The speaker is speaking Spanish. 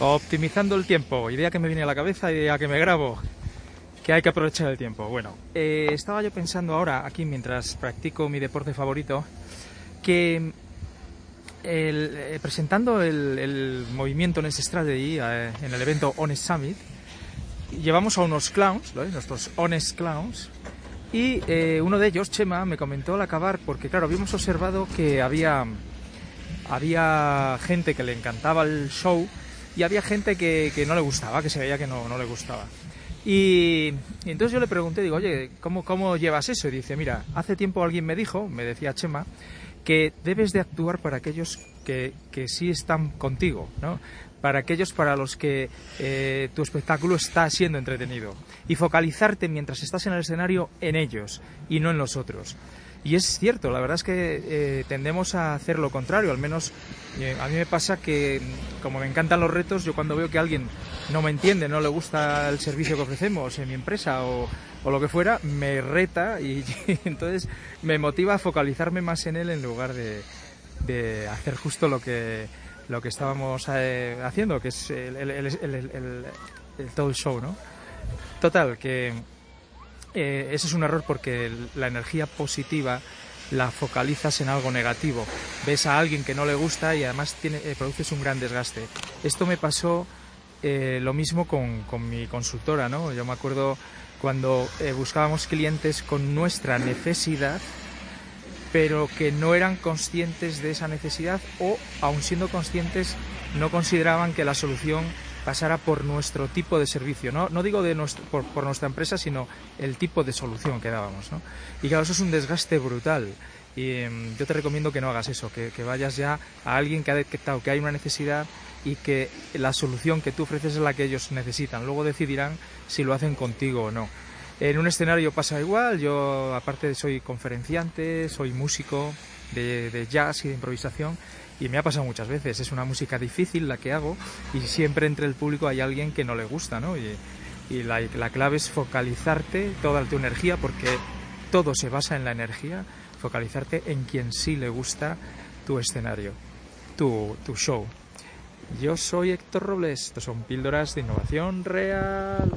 Optimizando el tiempo, idea que me viene a la cabeza, idea que me grabo, que hay que aprovechar el tiempo. Bueno, eh, estaba yo pensando ahora, aquí mientras practico mi deporte favorito, que eh, presentando el, el, movimiento Honest Strategy eh, en el evento Honest Summit, llevamos a unos clowns, nuestros Honest Clowns, y eh, uno de ellos, Chema, me comentó al acabar, porque claro, habíamos observado que había, había gente que le encantaba el show y había gente que, que no le gustaba, que se veía que no, no le gustaba. Y, entonces yo le pregunté, digo, oye, ¿cómo, ¿cómo llevas eso? Y dice, mira, hace tiempo alguien me dijo, me decía Chema, que debes de actuar para aquellos que, que sí están contigo, ¿no? para aquellos para los que eh, tu espectáculo está siendo entretenido y focalizarte mientras estás en el escenario en ellos y no en los otros. Y es cierto, la verdad es que eh, tendemos a hacer lo contrario, al menos eh, a mí me pasa que como me encantan los retos, yo cuando veo que alguien no me entiende, no le gusta el servicio que ofrecemos en mi empresa o, o lo que fuera, me reta y, entonces me motiva a focalizarme más en él en lugar de, de hacer justo lo que, lo que estábamos eh, haciendo, que es el, el, el, todo el show, ¿no? Total, que eh, ese es un error porque la energía positiva la focalizas en algo negativo. Ves a alguien que no le gusta y además tiene, eh, produces un gran desgaste. Esto me pasó eh, lo mismo con, con, mi consultora, ¿no? Yo me acuerdo cuando buscábamos clientes con nuestra necesidad, pero que no eran conscientes de esa necesidad o, aun siendo conscientes, no consideraban que la solución pasara por nuestro tipo de servicio. No, no digo de por, nuestra empresa, sino el tipo de solución que dábamos. ¿no? Y claro, eso es un desgaste brutal. Y eh, yo te recomiendo que no hagas eso, que, vayas ya a alguien que ha detectado que hay una necesidad y que la solución que tú ofreces es la que ellos necesitan. Luego decidirán si lo hacen contigo o no. En un escenario pasa igual, yo aparte soy conferenciante, soy músico de, jazz y de improvisación y me ha pasado muchas veces, es una música difícil la que hago y siempre entre el público hay alguien que no le gusta, ¿no? Y, y la, la, clave es focalizarte toda tu energía porque todo se basa en la energía, focalizarte en quien sí le gusta tu escenario, tu, tu show. Yo soy Héctor Robles, estos son píldoras de innovación real.